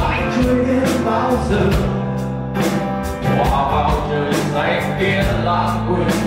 anh chưa đến bao giờ hòa vào trời xanh kia lãng quên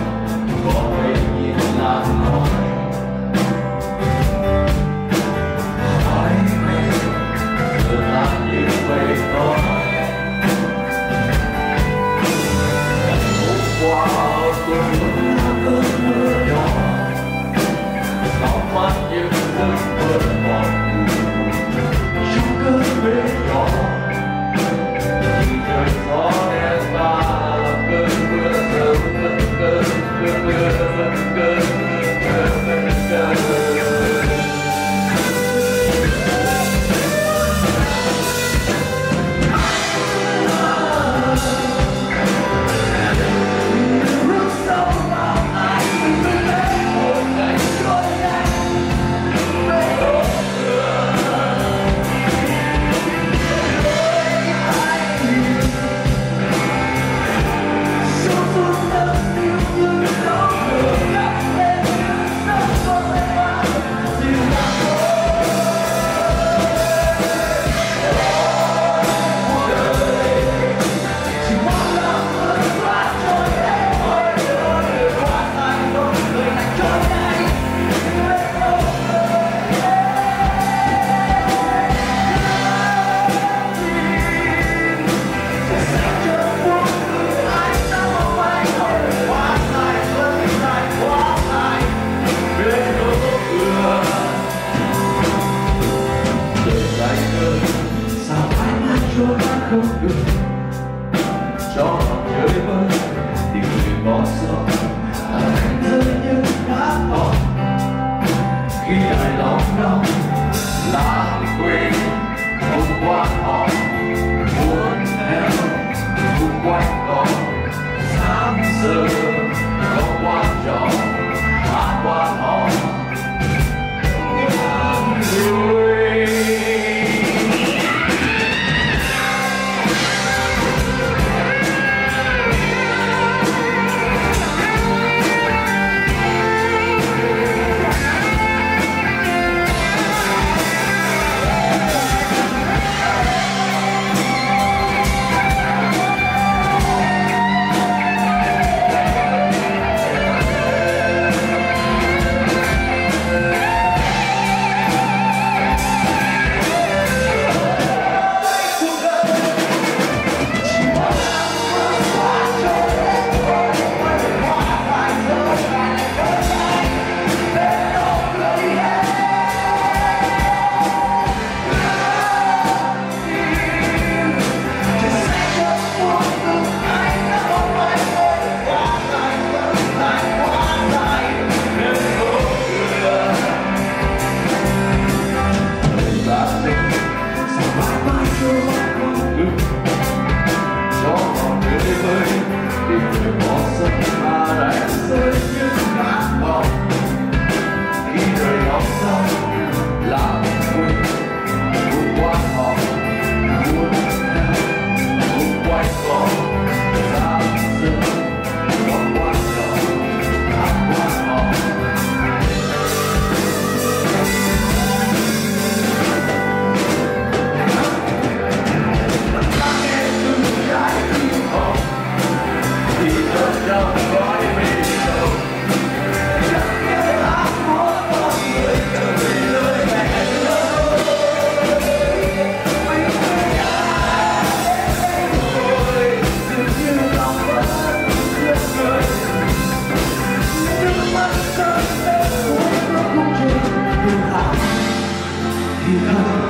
trôi không được cho họ chơi vơi thì người bỏ sót là thành rơi như đã mòn khi ai lòng đau lãng quên không qua họ muốn theo cùng quanh co sáng giờ Hip-hop